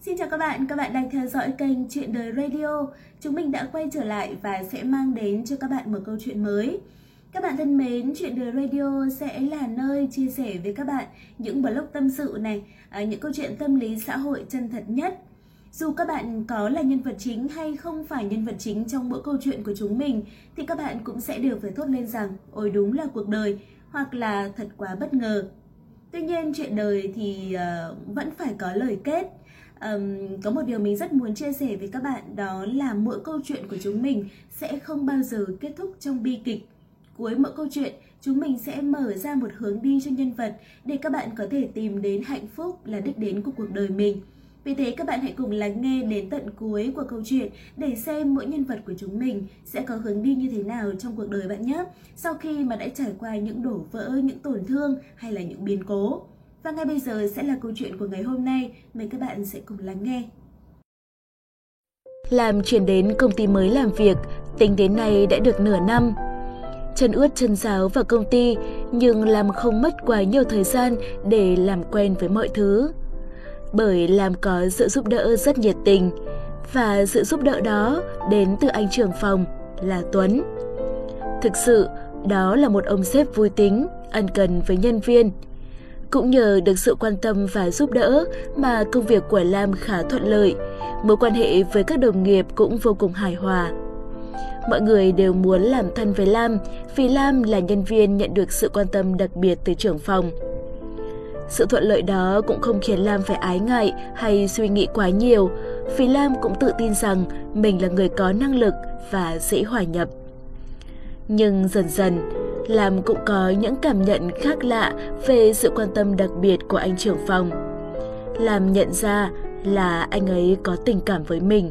Xin chào các bạn, các bạn đang theo dõi kênh Chuyện Đời Radio. Chúng mình đã quay trở lại và sẽ mang đến cho các bạn một câu chuyện mới. Các bạn thân mến, Chuyện Đời Radio sẽ là nơi chia sẻ với các bạn những blog tâm sự này, à, những câu chuyện tâm lý xã hội chân thật nhất. Dù các bạn có là nhân vật chính hay không phải nhân vật chính trong mỗi câu chuyện của chúng mình, thì các bạn cũng sẽ đều phải thốt lên rằng ôi đúng là cuộc đời, hoặc là thật quá bất ngờ. Tuy nhiên chuyện đời thì uh, vẫn phải có lời kết um, có một điều mình rất muốn chia sẻ với các bạn đó là mỗi câu chuyện của chúng mình sẽ không bao giờ kết thúc trong bi kịch cuối mỗi câu chuyện chúng mình sẽ mở ra một hướng đi cho nhân vật để các bạn có thể tìm đến hạnh phúc là đích đến của cuộc đời mình vì thế các bạn hãy cùng lắng nghe đến tận cuối của câu chuyện để xem mỗi nhân vật của chúng mình sẽ có hướng đi như thế nào trong cuộc đời bạn nhé. Sau khi mà đã trải qua những đổ vỡ, những tổn thương hay là những biến cố. Và ngay bây giờ sẽ là câu chuyện của ngày hôm nay, mời các bạn sẽ cùng lắng nghe. Làm chuyển đến công ty mới làm việc, tính đến nay đã được nửa năm. Chân ướt chân giáo vào công ty, nhưng làm không mất quá nhiều thời gian để làm quen với mọi thứ. Bởi làm có sự giúp đỡ rất nhiệt tình, và sự giúp đỡ đó đến từ anh trưởng phòng là Tuấn. Thực sự, đó là một ông sếp vui tính, ân cần với nhân viên – cũng nhờ được sự quan tâm và giúp đỡ mà công việc của Lam khá thuận lợi, mối quan hệ với các đồng nghiệp cũng vô cùng hài hòa. Mọi người đều muốn làm thân với Lam vì Lam là nhân viên nhận được sự quan tâm đặc biệt từ trưởng phòng. Sự thuận lợi đó cũng không khiến Lam phải ái ngại hay suy nghĩ quá nhiều, vì Lam cũng tự tin rằng mình là người có năng lực và dễ hòa nhập. Nhưng dần dần, Lam cũng có những cảm nhận khác lạ về sự quan tâm đặc biệt của anh trưởng phòng. Lam nhận ra là anh ấy có tình cảm với mình.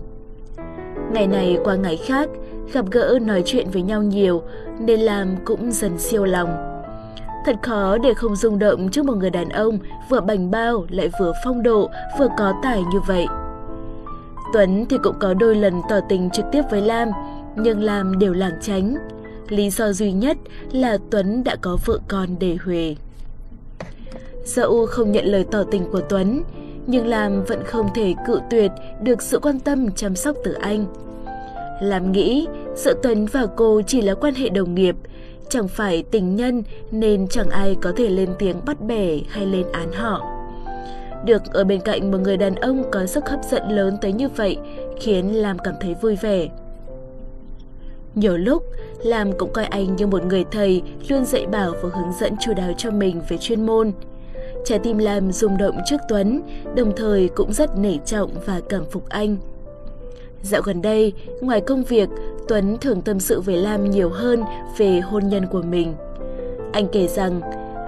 Ngày này qua ngày khác, gặp gỡ nói chuyện với nhau nhiều nên Lam cũng dần siêu lòng. Thật khó để không rung động trước một người đàn ông vừa bành bao lại vừa phong độ, vừa có tài như vậy. Tuấn thì cũng có đôi lần tỏ tình trực tiếp với Lam, nhưng Lam đều lảng tránh. Lý do duy nhất là Tuấn đã có vợ con để Huệ. Dẫu không nhận lời tỏ tình của Tuấn, nhưng Lam vẫn không thể cự tuyệt được sự quan tâm chăm sóc từ anh. Lam nghĩ giữa Tuấn và cô chỉ là quan hệ đồng nghiệp, chẳng phải tình nhân nên chẳng ai có thể lên tiếng bắt bẻ hay lên án họ. Được ở bên cạnh một người đàn ông có sức hấp dẫn lớn tới như vậy khiến Lam cảm thấy vui vẻ. Nhiều lúc, Lam cũng coi anh như một người thầy luôn dạy bảo và hướng dẫn chu đáo cho mình về chuyên môn. Trái tim Lam rung động trước Tuấn, đồng thời cũng rất nể trọng và cảm phục anh. Dạo gần đây, ngoài công việc, Tuấn thường tâm sự với Lam nhiều hơn về hôn nhân của mình. Anh kể rằng,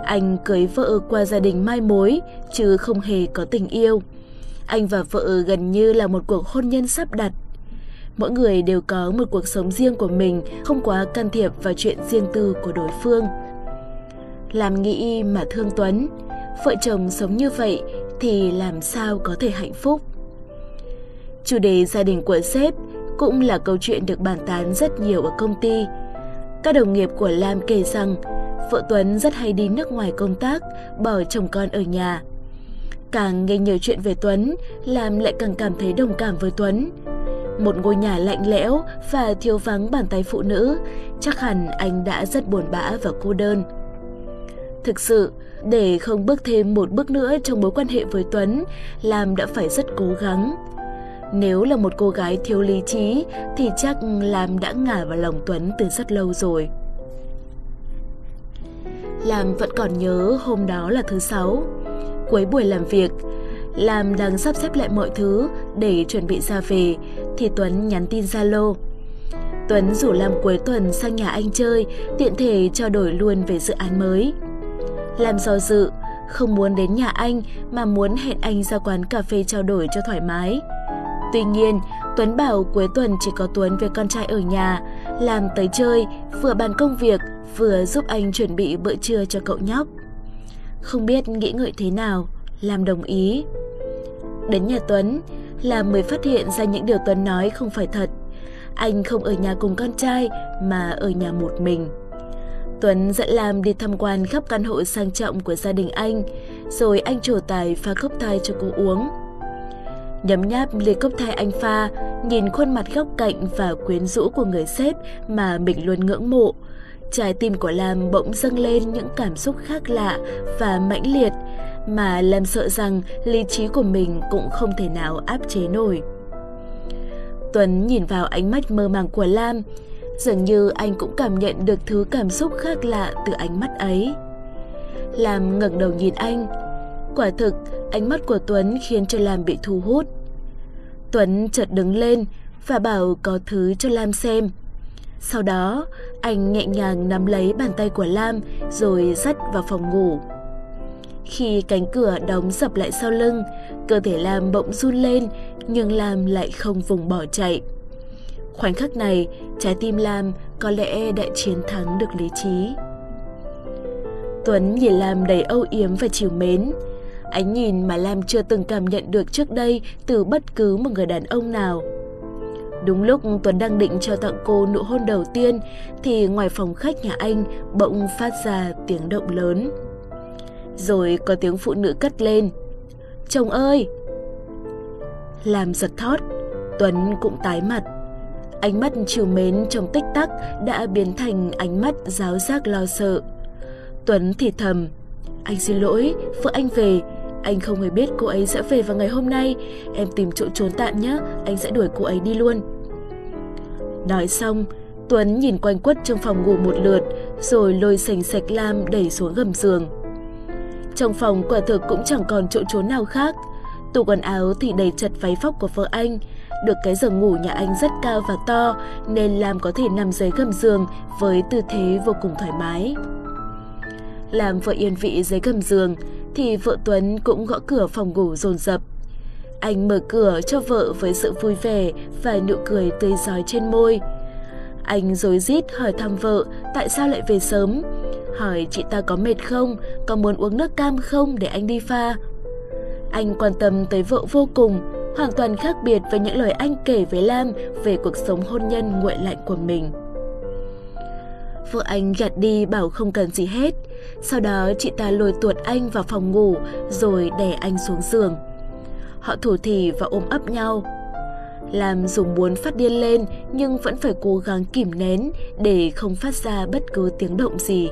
anh cưới vợ qua gia đình mai mối, chứ không hề có tình yêu. Anh và vợ gần như là một cuộc hôn nhân sắp đặt Mỗi người đều có một cuộc sống riêng của mình, không quá can thiệp vào chuyện riêng tư của đối phương. Làm nghĩ mà thương Tuấn, vợ chồng sống như vậy thì làm sao có thể hạnh phúc? Chủ đề gia đình của sếp cũng là câu chuyện được bàn tán rất nhiều ở công ty. Các đồng nghiệp của Lam kể rằng vợ Tuấn rất hay đi nước ngoài công tác, bỏ chồng con ở nhà. Càng nghe nhiều chuyện về Tuấn, Lam lại càng cảm thấy đồng cảm với Tuấn. Một ngôi nhà lạnh lẽo và thiếu vắng bàn tay phụ nữ, chắc hẳn anh đã rất buồn bã và cô đơn. Thực sự, để không bước thêm một bước nữa trong mối quan hệ với Tuấn, Lam đã phải rất cố gắng. Nếu là một cô gái thiếu lý trí thì chắc Lam đã ngả vào lòng Tuấn từ rất lâu rồi. Lam vẫn còn nhớ hôm đó là thứ sáu. Cuối buổi làm việc, Lam đang sắp xếp lại mọi thứ để chuẩn bị ra về thì Tuấn nhắn tin Zalo. Tuấn rủ Lam cuối tuần sang nhà anh chơi, tiện thể trao đổi luôn về dự án mới. Lam do dự, không muốn đến nhà anh mà muốn hẹn anh ra quán cà phê trao đổi cho thoải mái. Tuy nhiên, Tuấn bảo cuối tuần chỉ có Tuấn với con trai ở nhà, làm tới chơi, vừa bàn công việc, vừa giúp anh chuẩn bị bữa trưa cho cậu nhóc. Không biết nghĩ ngợi thế nào, làm đồng ý. Đến nhà Tuấn, là mới phát hiện ra những điều Tuấn nói không phải thật. Anh không ở nhà cùng con trai mà ở nhà một mình. Tuấn dẫn Lam đi tham quan khắp căn hộ sang trọng của gia đình anh, rồi anh trổ tài pha cốc thai cho cô uống. Nhấm nháp ly cốc thai anh pha, nhìn khuôn mặt góc cạnh và quyến rũ của người sếp mà mình luôn ngưỡng mộ. Trái tim của Lam bỗng dâng lên những cảm xúc khác lạ và mãnh liệt mà làm sợ rằng lý trí của mình cũng không thể nào áp chế nổi. Tuấn nhìn vào ánh mắt mơ màng của Lam, dường như anh cũng cảm nhận được thứ cảm xúc khác lạ từ ánh mắt ấy. Lam ngẩng đầu nhìn anh. Quả thực, ánh mắt của Tuấn khiến cho Lam bị thu hút. Tuấn chợt đứng lên và bảo có thứ cho Lam xem. Sau đó, anh nhẹ nhàng nắm lấy bàn tay của Lam rồi dắt vào phòng ngủ. Khi cánh cửa đóng sập lại sau lưng, cơ thể Lam bỗng run lên nhưng Lam lại không vùng bỏ chạy. Khoảnh khắc này, trái tim Lam có lẽ đã chiến thắng được lý trí. Tuấn nhìn Lam đầy âu yếm và chiều mến. Ánh nhìn mà Lam chưa từng cảm nhận được trước đây từ bất cứ một người đàn ông nào. Đúng lúc Tuấn đang định cho tặng cô nụ hôn đầu tiên thì ngoài phòng khách nhà anh bỗng phát ra tiếng động lớn. Rồi có tiếng phụ nữ cất lên. Chồng ơi! Làm giật thót, Tuấn cũng tái mặt. Ánh mắt chiều mến trong tích tắc đã biến thành ánh mắt giáo giác lo sợ. Tuấn thì thầm, anh xin lỗi, vợ anh về, anh không hề biết cô ấy sẽ về vào ngày hôm nay, em tìm chỗ trốn tạm nhé, anh sẽ đuổi cô ấy đi luôn. Nói xong, Tuấn nhìn quanh quất trong phòng ngủ một lượt, rồi lôi sành sạch Lam đẩy xuống gầm giường. Trong phòng, quả thực cũng chẳng còn chỗ trốn nào khác. Tủ quần áo thì đầy chật váy phóc của vợ anh. Được cái giường ngủ nhà anh rất cao và to, nên Lam có thể nằm dưới gầm giường với tư thế vô cùng thoải mái. Làm vợ yên vị dưới gầm giường, thì vợ Tuấn cũng gõ cửa phòng ngủ dồn dập. Anh mở cửa cho vợ với sự vui vẻ và nụ cười tươi giói trên môi. Anh rối rít hỏi thăm vợ tại sao lại về sớm. Hỏi chị ta có mệt không, có muốn uống nước cam không để anh đi pha. Anh quan tâm tới vợ vô cùng, hoàn toàn khác biệt với những lời anh kể với Lam về cuộc sống hôn nhân nguội lạnh của mình. Vợ anh gạt đi bảo không cần gì hết. Sau đó chị ta lôi tuột anh vào phòng ngủ rồi đè anh xuống giường. Họ thủ thỉ và ôm ấp nhau. Làm dùng muốn phát điên lên nhưng vẫn phải cố gắng kìm nén để không phát ra bất cứ tiếng động gì.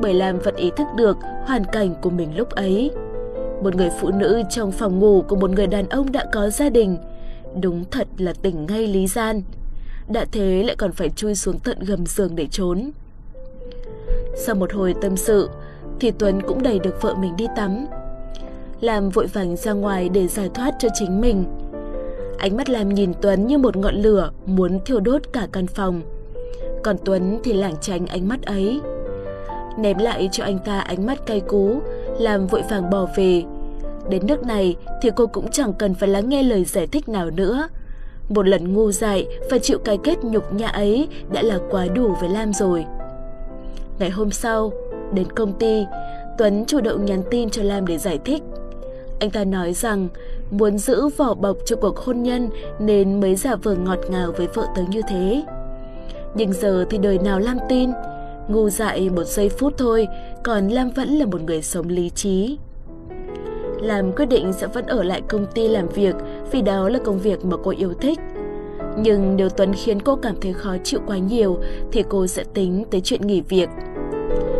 Bởi Lam vẫn ý thức được hoàn cảnh của mình lúc ấy. Một người phụ nữ trong phòng ngủ của một người đàn ông đã có gia đình. Đúng thật là tỉnh ngay lý gian. Đã thế lại còn phải chui xuống tận gầm giường để trốn. Sau một hồi tâm sự, thì Tuấn cũng đẩy được vợ mình đi tắm. Làm vội vàng ra ngoài để giải thoát cho chính mình. Ánh mắt Lam nhìn Tuấn như một ngọn lửa muốn thiêu đốt cả căn phòng. Còn Tuấn thì lảng tránh ánh mắt ấy. Ném lại cho anh ta ánh mắt cay cú, làm vội vàng bỏ về. Đến nước này thì cô cũng chẳng cần phải lắng nghe lời giải thích nào nữa. Một lần ngu dại và chịu cái kết nhục nhã ấy đã là quá đủ với Lam rồi. Ngày hôm sau, đến công ty, Tuấn chủ động nhắn tin cho Lam để giải thích. Anh ta nói rằng muốn giữ vỏ bọc cho cuộc hôn nhân nên mới giả vờ ngọt ngào với vợ tớ như thế. Nhưng giờ thì đời nào Lam tin, ngu dại một giây phút thôi, còn Lam vẫn là một người sống lý trí. Lam quyết định sẽ vẫn ở lại công ty làm việc vì đó là công việc mà cô yêu thích. Nhưng nếu Tuấn khiến cô cảm thấy khó chịu quá nhiều thì cô sẽ tính tới chuyện nghỉ việc.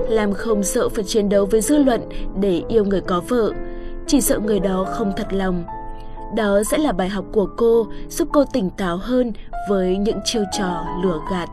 Lam không sợ phải chiến đấu với dư luận để yêu người có vợ, chỉ sợ người đó không thật lòng. Đó sẽ là bài học của cô giúp cô tỉnh táo hơn với những chiêu trò lừa gạt.